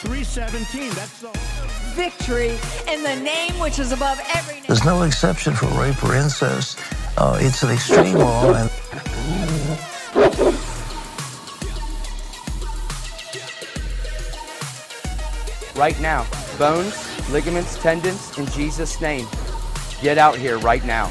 3.17. That's the victory in the name which is above every name. There's no exception for rape or incest. Uh, it's an extreme law, and right now. Bones, ligaments, tendons, in Jesus' name. Get out here right now.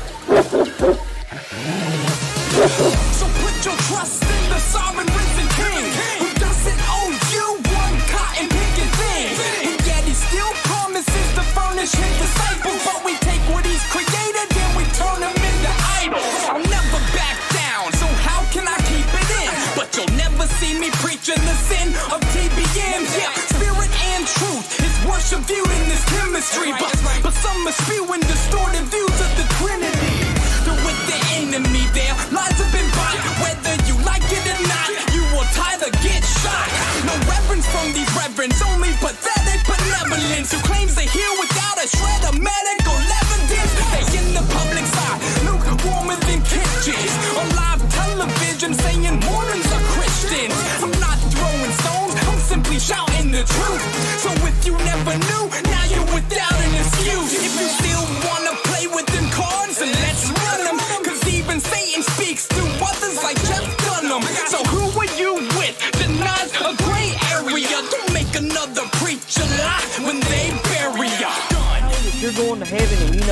This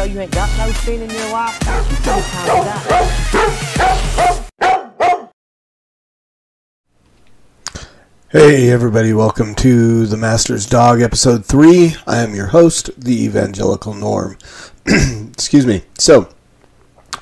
know you ain't got no in your life. Hey, everybody, welcome to The Master's Dog, Episode 3. I am your host, the Evangelical Norm. Excuse me. So,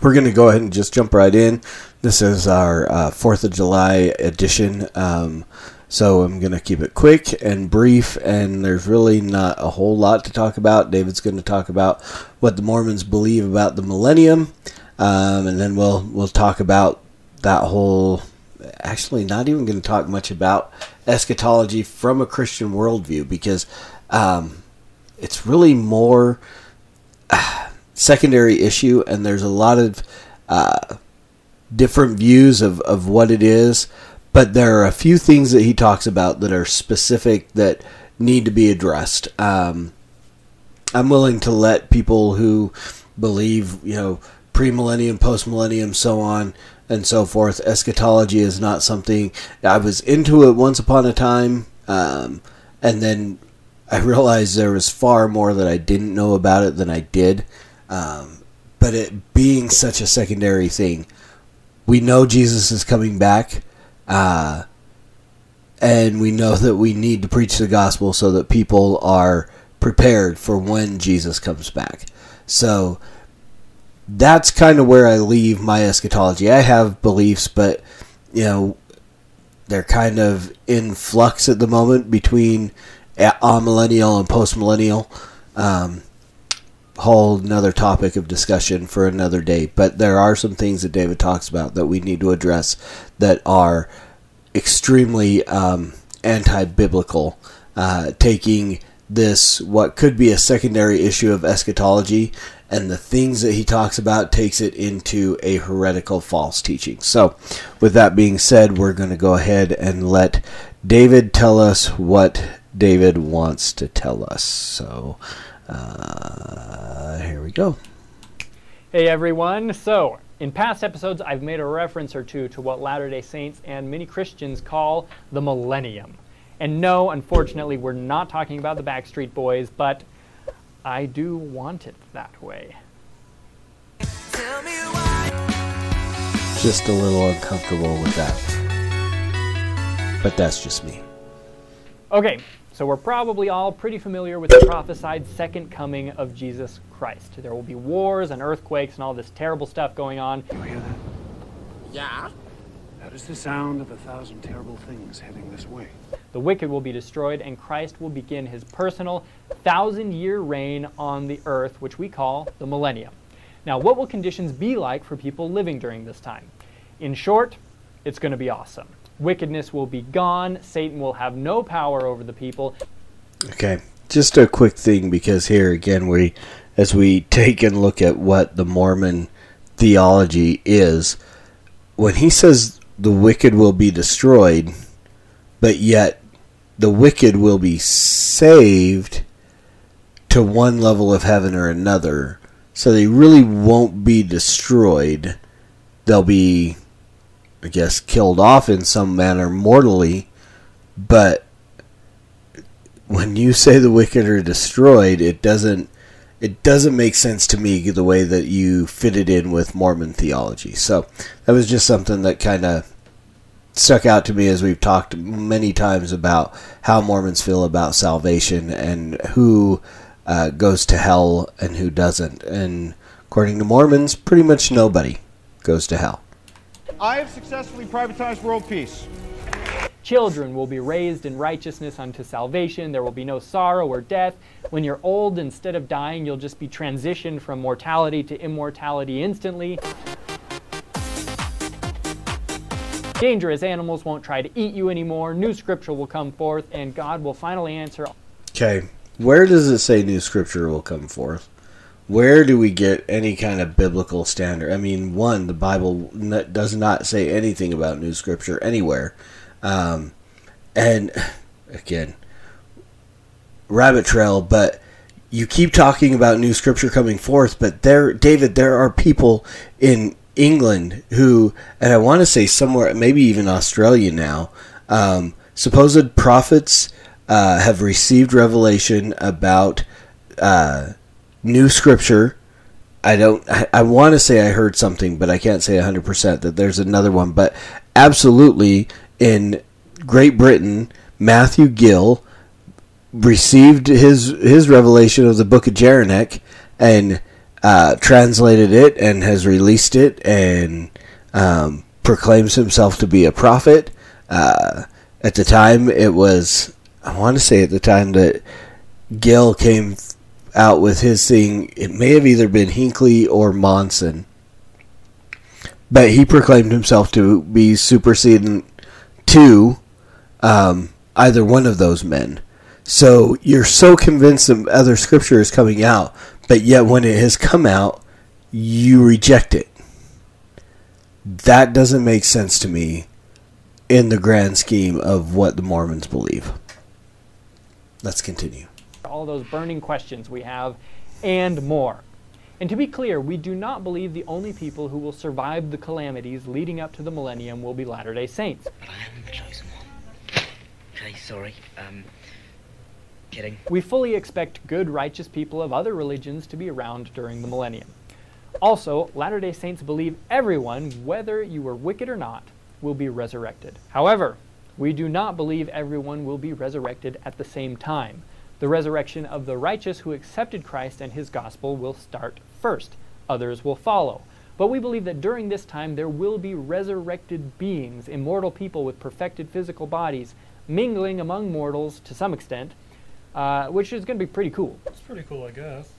we're going to go ahead and just jump right in. This is our uh, 4th of July edition. Um, so, I'm going to keep it quick and brief, and there's really not a whole lot to talk about. David's going to talk about what the Mormons believe about the millennium, um, and then we'll, we'll talk about that whole actually not even going to talk much about eschatology from a Christian worldview because um, it's really more uh, secondary issue, and there's a lot of uh, different views of, of what it is. But there are a few things that he talks about that are specific that need to be addressed. Um, I'm willing to let people who believe, you know, pre-millennium, post-millennium, so on and so forth. Eschatology is not something I was into it once upon a time, um, and then I realized there was far more that I didn't know about it than I did. Um, but it being such a secondary thing, we know Jesus is coming back, uh, and we know that we need to preach the gospel so that people are prepared for when Jesus comes back. So that's kind of where I leave my eschatology. I have beliefs, but you know, they're kind of in flux at the moment between amillennial and postmillennial. Um, whole another topic of discussion for another day. But there are some things that David talks about that we need to address that are extremely um, anti-biblical, uh, taking this what could be a secondary issue of eschatology and the things that he talks about takes it into a heretical false teaching. So, with that being said, we're going to go ahead and let David tell us what David wants to tell us. So, uh, here we go. Hey everyone. So, in past episodes, I've made a reference or two to what Latter day Saints and many Christians call the millennium. And no, unfortunately, we're not talking about the Backstreet Boys, but I do want it that way. Just a little uncomfortable with that. But that's just me. Okay, so we're probably all pretty familiar with the prophesied second coming of Jesus Christ. There will be wars and earthquakes and all this terrible stuff going on. You hear that? Yeah? That is the sound of a thousand terrible things heading this way. The wicked will be destroyed, and Christ will begin his personal thousand year reign on the earth, which we call the millennium. Now, what will conditions be like for people living during this time? In short, it's going to be awesome. Wickedness will be gone, Satan will have no power over the people. Okay, just a quick thing because here again, we, as we take and look at what the Mormon theology is, when he says the wicked will be destroyed, but yet the wicked will be saved to one level of heaven or another. So they really won't be destroyed. They'll be, I guess, killed off in some manner mortally. But when you say the wicked are destroyed, it doesn't it doesn't make sense to me the way that you fit it in with Mormon theology. So that was just something that kind of stuck out to me as we've talked many times about how Mormons feel about salvation and who uh, goes to hell and who doesn't. And according to Mormons, pretty much nobody goes to hell. I have successfully privatized world peace. Children will be raised in righteousness unto salvation. There will be no sorrow or death. When you're old, instead of dying, you'll just be transitioned from mortality to immortality instantly. Dangerous animals won't try to eat you anymore. New scripture will come forth, and God will finally answer. Okay, where does it say new scripture will come forth? Where do we get any kind of biblical standard? I mean, one, the Bible does not say anything about new scripture anywhere. Um, and again, rabbit trail, but you keep talking about new scripture coming forth, but there, David, there are people in England who, and I want to say somewhere, maybe even Australia now, um, supposed prophets uh, have received revelation about uh, new scripture. I don't. I, I want to say I heard something, but I can't say 100% that there's another one. But absolutely, in Great Britain, Matthew Gill received his his revelation of the Book of Jeraneck and uh, translated it and has released it and um, proclaims himself to be a prophet. Uh, at the time, it was I want to say at the time that Gill came out with his thing. It may have either been Hinckley or Monson, but he proclaimed himself to be superseding to um, either one of those men. So you're so convinced that other scripture is coming out, but yet when it has come out, you reject it. That doesn't make sense to me in the grand scheme of what the Mormons believe. Let's continue. All those burning questions we have, and more. And to be clear, we do not believe the only people who will survive the calamities leading up to the millennium will be Latter day Saints. But I am the chosen one. Okay, sorry. Um, kidding. We fully expect good, righteous people of other religions to be around during the millennium. Also, Latter day Saints believe everyone, whether you were wicked or not, will be resurrected. However, we do not believe everyone will be resurrected at the same time. The resurrection of the righteous who accepted Christ and his gospel will start first. Others will follow. But we believe that during this time there will be resurrected beings, immortal people with perfected physical bodies, mingling among mortals to some extent, uh, which is going to be pretty cool. It's pretty cool, I guess.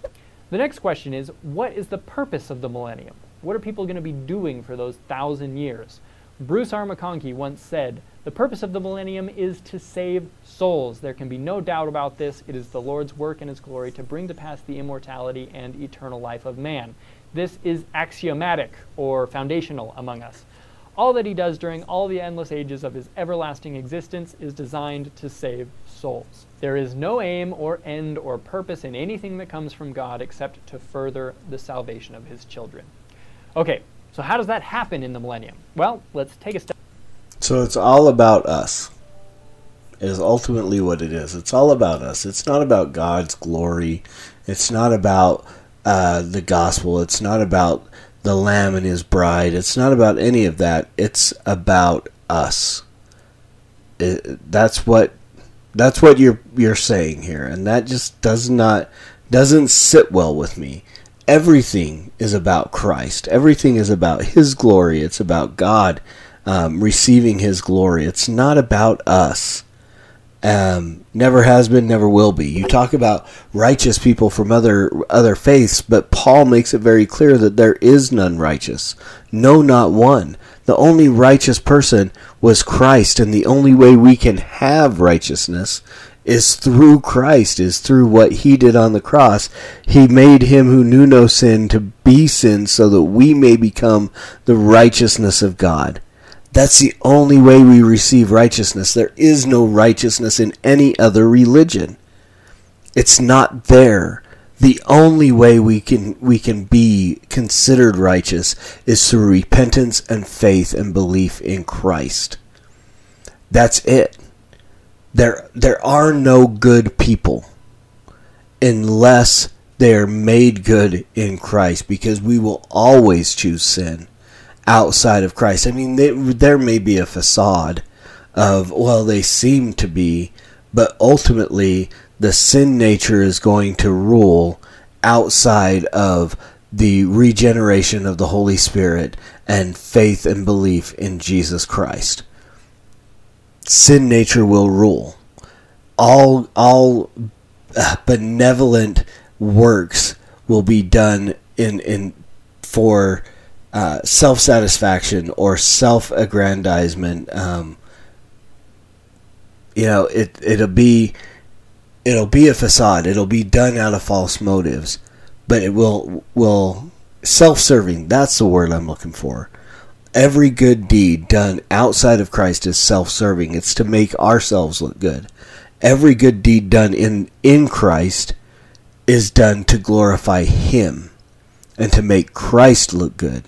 The next question is what is the purpose of the millennium? What are people going to be doing for those thousand years? Bruce R. McConkie once said, The purpose of the millennium is to save souls. There can be no doubt about this. It is the Lord's work and His glory to bring to pass the immortality and eternal life of man. This is axiomatic or foundational among us. All that He does during all the endless ages of His everlasting existence is designed to save souls. There is no aim or end or purpose in anything that comes from God except to further the salvation of His children. Okay, so, how does that happen in the millennium? Well, let's take a step. So, it's all about us. is ultimately what it is. It's all about us. It's not about God's glory. It's not about uh, the gospel. It's not about the Lamb and His bride. It's not about any of that. It's about us. It, that's what that's what you're you're saying here, and that just does not doesn't sit well with me. Everything is about Christ. Everything is about His glory. It's about God um, receiving His glory. It's not about us. Um, never has been, never will be. You talk about righteous people from other other faiths, but Paul makes it very clear that there is none righteous, no, not one. The only righteous person was Christ, and the only way we can have righteousness is through Christ, is through what He did on the cross. He made Him who knew no sin to be sin, so that we may become the righteousness of God. That's the only way we receive righteousness. There is no righteousness in any other religion. It's not there. The only way we can we can be considered righteous is through repentance and faith and belief in Christ. That's it. There there are no good people unless they are made good in Christ because we will always choose sin outside of Christ. I mean, they, there may be a facade of, well, they seem to be, but ultimately the sin nature is going to rule outside of the regeneration of the Holy Spirit and faith and belief in Jesus Christ. Sin nature will rule. All all uh, benevolent works will be done in in for uh, self satisfaction or self aggrandizement. Um, you know, it it'll be it'll be a facade. It'll be done out of false motives, but it will will self serving. That's the word I'm looking for. Every good deed done outside of Christ is self serving. It's to make ourselves look good. Every good deed done in in Christ is done to glorify Him and to make Christ look good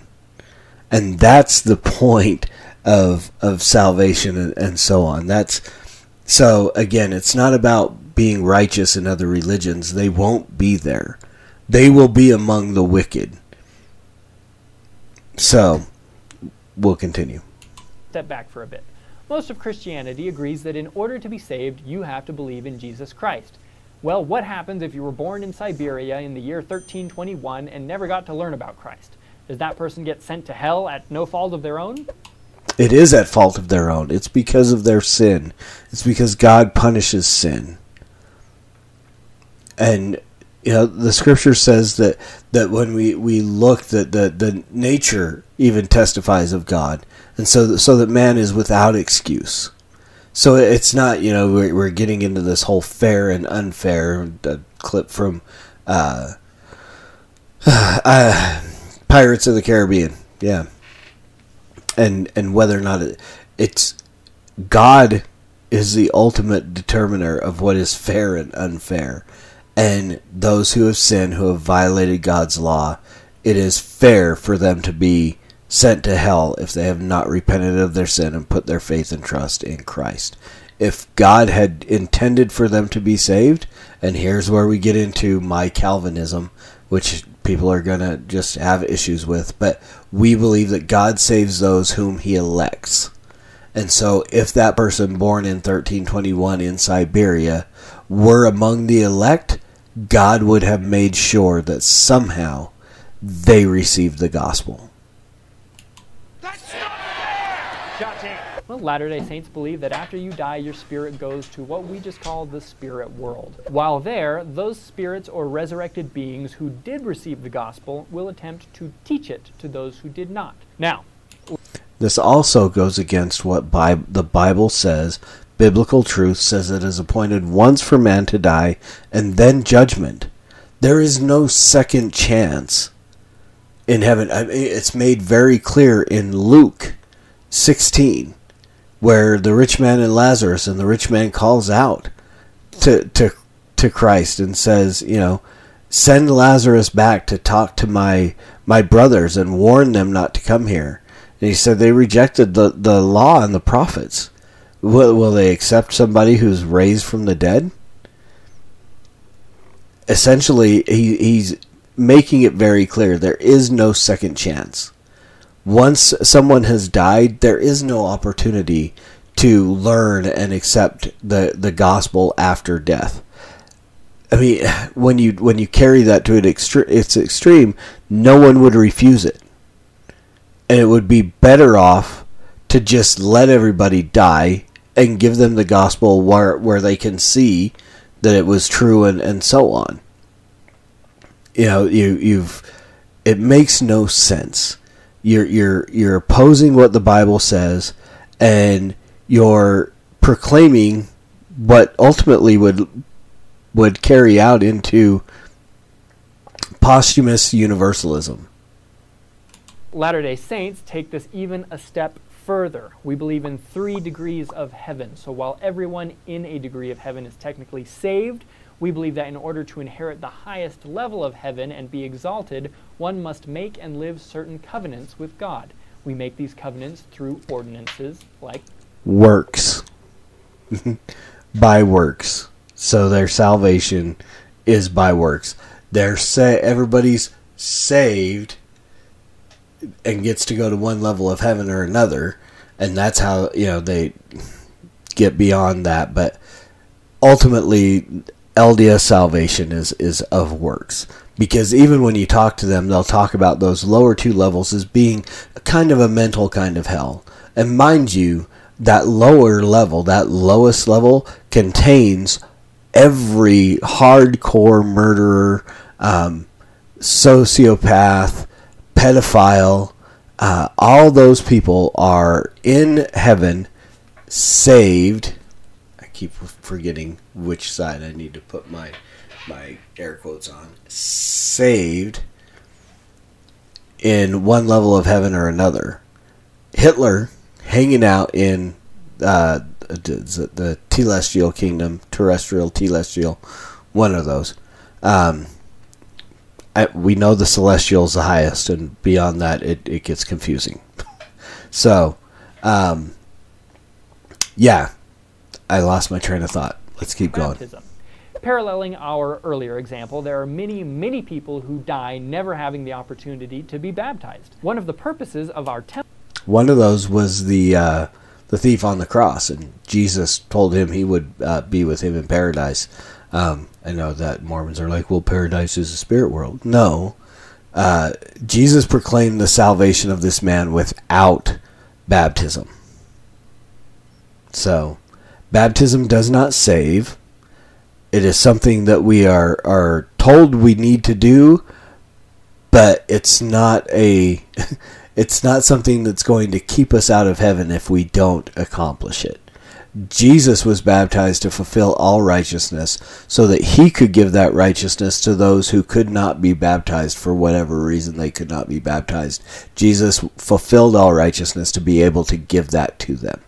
and that's the point of of salvation and, and so on. That's so again, it's not about being righteous in other religions. They won't be there. They will be among the wicked. So, we'll continue. Step back for a bit. Most of Christianity agrees that in order to be saved, you have to believe in Jesus Christ. Well, what happens if you were born in Siberia in the year 1321 and never got to learn about Christ? Does that person get sent to hell at no fault of their own? It is at fault of their own. It's because of their sin. It's because God punishes sin. And you know, the scripture says that, that when we, we look that the, the nature even testifies of God. And so that, so that man is without excuse. So it's not, you know, we're, we're getting into this whole fair and unfair clip from uh, uh, Pirates of the Caribbean. Yeah. And and whether or not it, it's God is the ultimate determiner of what is fair and unfair. And those who have sinned, who have violated God's law, it is fair for them to be sent to hell if they have not repented of their sin and put their faith and trust in Christ. If God had intended for them to be saved, and here's where we get into my Calvinism, which people are going to just have issues with, but we believe that God saves those whom he elects. And so if that person born in 1321 in Siberia were among the elect, God would have made sure that somehow they received the gospel. Well, Latter day Saints believe that after you die, your spirit goes to what we just call the spirit world. While there, those spirits or resurrected beings who did receive the gospel will attempt to teach it to those who did not. Now, this also goes against what Bi- the Bible says. Biblical truth says it is appointed once for man to die and then judgment. There is no second chance in heaven. I mean, it's made very clear in Luke 16 where the rich man and Lazarus and the rich man calls out to to to Christ and says, you know, send Lazarus back to talk to my my brothers and warn them not to come here. And he said they rejected the, the law and the prophets. Will, will they accept somebody who's raised from the dead? Essentially, he, he's making it very clear there is no second chance. Once someone has died, there is no opportunity to learn and accept the, the gospel after death. I mean, when you when you carry that to an extre- its extreme, no one would refuse it, and it would be better off to just let everybody die and give them the gospel where where they can see that it was true and, and so on. You know, you you've it makes no sense. You're you're you're opposing what the Bible says and you're proclaiming what ultimately would would carry out into posthumous universalism. Latter day Saints take this even a step further. We believe in three degrees of heaven. So while everyone in a degree of heaven is technically saved, we believe that in order to inherit the highest level of heaven and be exalted, one must make and live certain covenants with God. We make these covenants through ordinances like works by works. So their salvation is by works. They're say everybody's saved and gets to go to one level of heaven or another, and that's how you know they get beyond that. But ultimately, LDS salvation is is of works because even when you talk to them, they'll talk about those lower two levels as being kind of a mental kind of hell. And mind you, that lower level, that lowest level, contains every hardcore murderer, um, sociopath, pedophile. Uh, all those people are in heaven, saved. I keep forgetting which side I need to put my my air quotes on. Saved in one level of heaven or another. Hitler hanging out in uh, the Celestial Kingdom, terrestrial, Celestial, one of those. Um, I, we know the Celestial is the highest, and beyond that, it, it gets confusing. so, um, yeah, I lost my train of thought. Let's keep baptism. going. Paralleling our earlier example, there are many, many people who die never having the opportunity to be baptized. One of the purposes of our temple. One of those was the uh, the thief on the cross, and Jesus told him he would uh, be with him in paradise. Um, I know that Mormons are like, well, paradise is a spirit world. No. Uh, Jesus proclaimed the salvation of this man without baptism. So, baptism does not save. It is something that we are, are told we need to do, but it's not a it's not something that's going to keep us out of heaven if we don't accomplish it. Jesus was baptized to fulfill all righteousness so that he could give that righteousness to those who could not be baptized for whatever reason they could not be baptized. Jesus fulfilled all righteousness to be able to give that to them.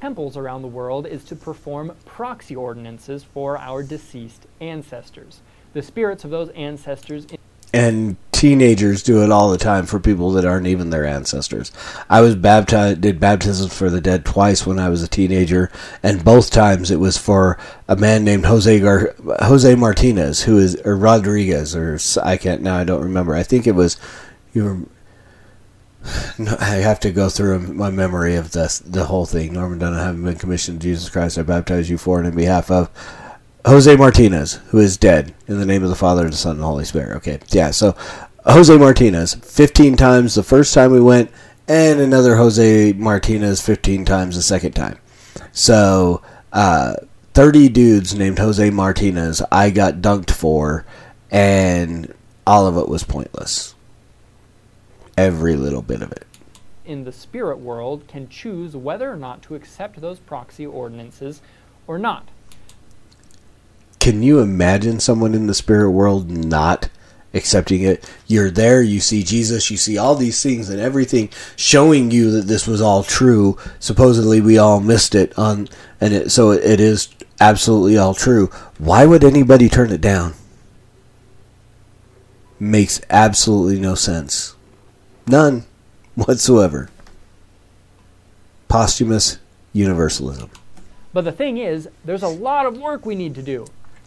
Temples around the world is to perform proxy ordinances for our deceased ancestors. The spirits of those ancestors and teenagers do it all the time for people that aren't even their ancestors. I was baptized, did baptisms for the dead twice when I was a teenager, and both times it was for a man named Jose Gar- Jose Martinez, who is or Rodriguez, or I can't now. I don't remember. I think it was you. Were, no, I have to go through my memory of this, the whole thing. Norman Dunn, having been commissioned Jesus Christ, I baptize you for and in behalf of. Jose Martinez, who is dead, in the name of the Father, and the Son, and the Holy Spirit. Okay, yeah, so Jose Martinez, 15 times the first time we went, and another Jose Martinez 15 times the second time. So, uh, 30 dudes named Jose Martinez I got dunked for, and all of it was pointless. Every little bit of it. In the spirit world, can choose whether or not to accept those proxy ordinances or not can you imagine someone in the spirit world not accepting it? You're there, you see Jesus, you see all these things and everything showing you that this was all true. Supposedly we all missed it on and it, so it is absolutely all true. Why would anybody turn it down? Makes absolutely no sense. None whatsoever. Posthumous universalism. But the thing is, there's a lot of work we need to do.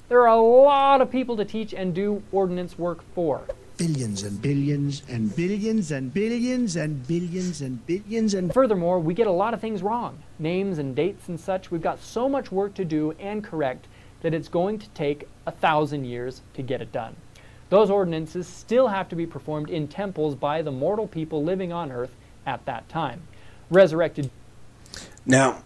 There are a lot of people to teach and do ordinance work for. Billions and billions and billions and billions and billions and billions and. Furthermore, we get a lot of things wrong names and dates and such. We've got so much work to do and correct that it's going to take a thousand years to get it done. Those ordinances still have to be performed in temples by the mortal people living on earth at that time. Resurrected. Now,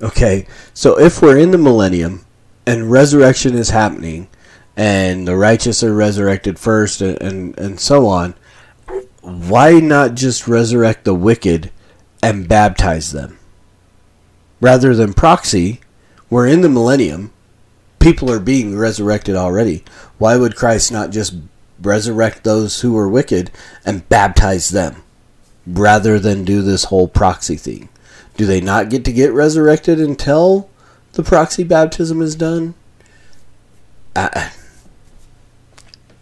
okay, so if we're in the millennium and resurrection is happening, and the righteous are resurrected first, and, and, and so on, why not just resurrect the wicked and baptize them? Rather than proxy, we're in the millennium, people are being resurrected already. Why would Christ not just resurrect those who were wicked and baptize them rather than do this whole proxy thing? Do they not get to get resurrected until the proxy baptism is done? Uh,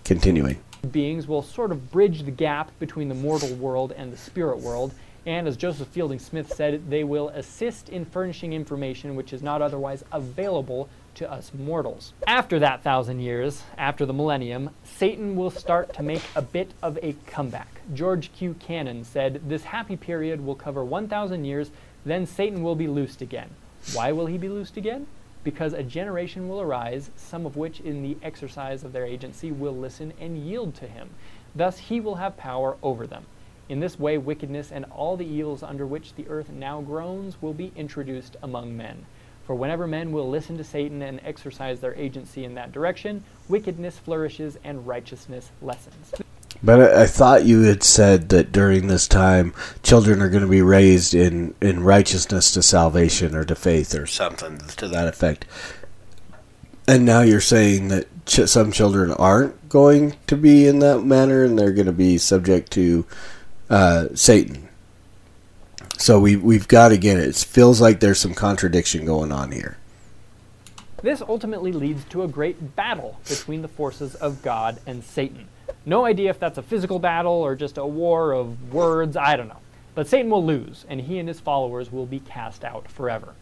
continuing. Beings will sort of bridge the gap between the mortal world and the spirit world. And as Joseph Fielding Smith said, they will assist in furnishing information which is not otherwise available to us mortals. After that thousand years, after the millennium, Satan will start to make a bit of a comeback. George Q. Cannon said, This happy period will cover 1,000 years, then Satan will be loosed again. Why will he be loosed again? Because a generation will arise, some of which in the exercise of their agency will listen and yield to him. Thus he will have power over them. In this way, wickedness and all the evils under which the earth now groans will be introduced among men. For whenever men will listen to Satan and exercise their agency in that direction, wickedness flourishes and righteousness lessens. But I, I thought you had said that during this time, children are going to be raised in, in righteousness to salvation or to faith or something to that effect. And now you're saying that ch- some children aren't going to be in that manner and they're going to be subject to uh, Satan. So we, we've got, again, it feels like there's some contradiction going on here. This ultimately leads to a great battle between the forces of God and Satan. No idea if that's a physical battle or just a war of words, I don't know. But Satan will lose, and he and his followers will be cast out forever.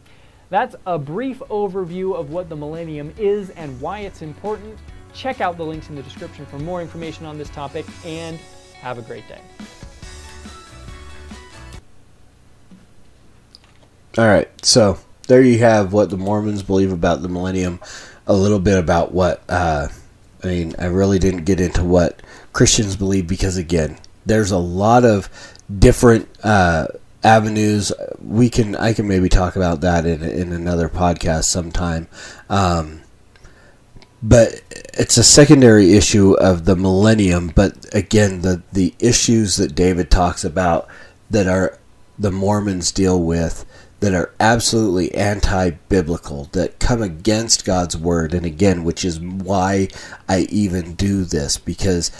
That's a brief overview of what the millennium is and why it's important. Check out the links in the description for more information on this topic, and have a great day. All right, so there you have what the Mormons believe about the millennium. A little bit about what uh, I mean. I really didn't get into what Christians believe because again, there's a lot of different uh, avenues. We can I can maybe talk about that in in another podcast sometime. Um, but it's a secondary issue of the millennium. But again, the the issues that David talks about that are the Mormons deal with that are absolutely anti biblical, that come against God's word. And again, which is why I even do this, because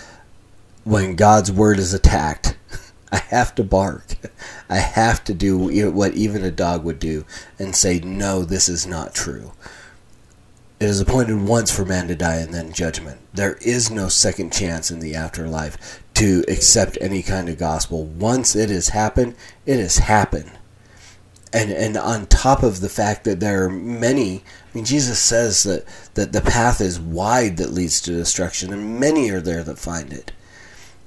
when God's word is attacked, I have to bark. I have to do what even a dog would do and say, no, this is not true. It is appointed once for man to die and then judgment. There is no second chance in the afterlife to accept any kind of gospel. Once it has happened, it has happened and and on top of the fact that there are many I mean Jesus says that that the path is wide that leads to destruction and many are there that find it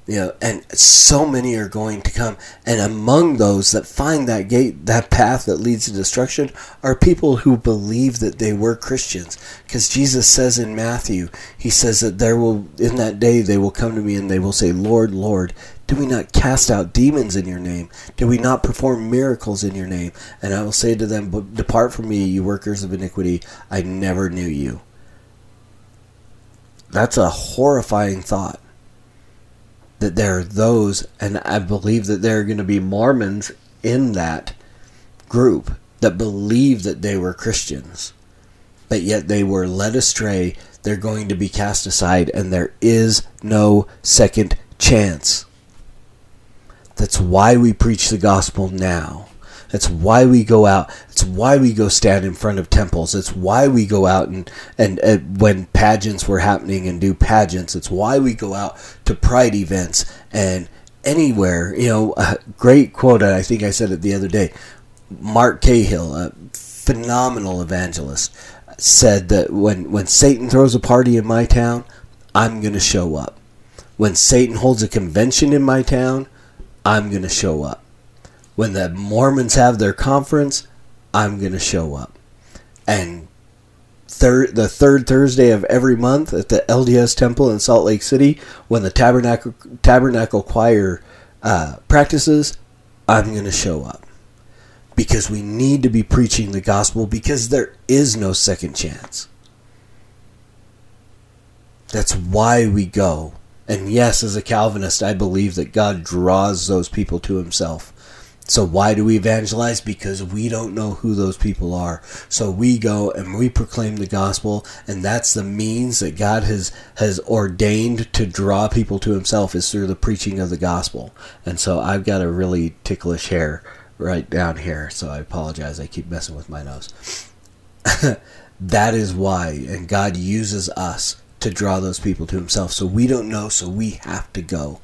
you know and so many are going to come and among those that find that gate that path that leads to destruction are people who believe that they were Christians because Jesus says in Matthew he says that there will in that day they will come to me and they will say Lord Lord do we not cast out demons in your name? Do we not perform miracles in your name? And I will say to them, Depart from me, you workers of iniquity. I never knew you. That's a horrifying thought. That there are those, and I believe that there are going to be Mormons in that group that believe that they were Christians, but yet they were led astray. They're going to be cast aside, and there is no second chance. That's why we preach the gospel now. That's why we go out. It's why we go stand in front of temples. It's why we go out and, and, and when pageants were happening and do pageants. It's why we go out to pride events and anywhere. You know, a great quote, I think I said it the other day. Mark Cahill, a phenomenal evangelist, said that when, when Satan throws a party in my town, I'm going to show up. When Satan holds a convention in my town, I'm going to show up. When the Mormons have their conference, I'm going to show up. And third, the third Thursday of every month at the LDS Temple in Salt Lake City, when the Tabernacle, Tabernacle Choir uh, practices, I'm going to show up. Because we need to be preaching the gospel because there is no second chance. That's why we go. And yes, as a Calvinist, I believe that God draws those people to himself. So why do we evangelize? Because we don't know who those people are. So we go and we proclaim the gospel, and that's the means that God has has ordained to draw people to Himself is through the preaching of the gospel. And so I've got a really ticklish hair right down here, so I apologize. I keep messing with my nose. that is why, and God uses us to draw those people to Himself. So we don't know, so we have to go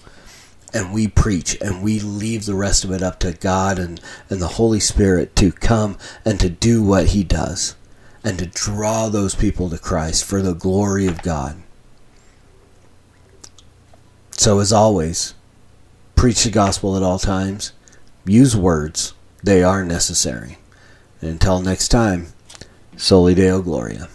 and we preach and we leave the rest of it up to God and, and the Holy Spirit to come and to do what He does and to draw those people to Christ for the glory of God. So, as always, preach the gospel at all times, use words, they are necessary. And until next time, Soli Deo Gloria.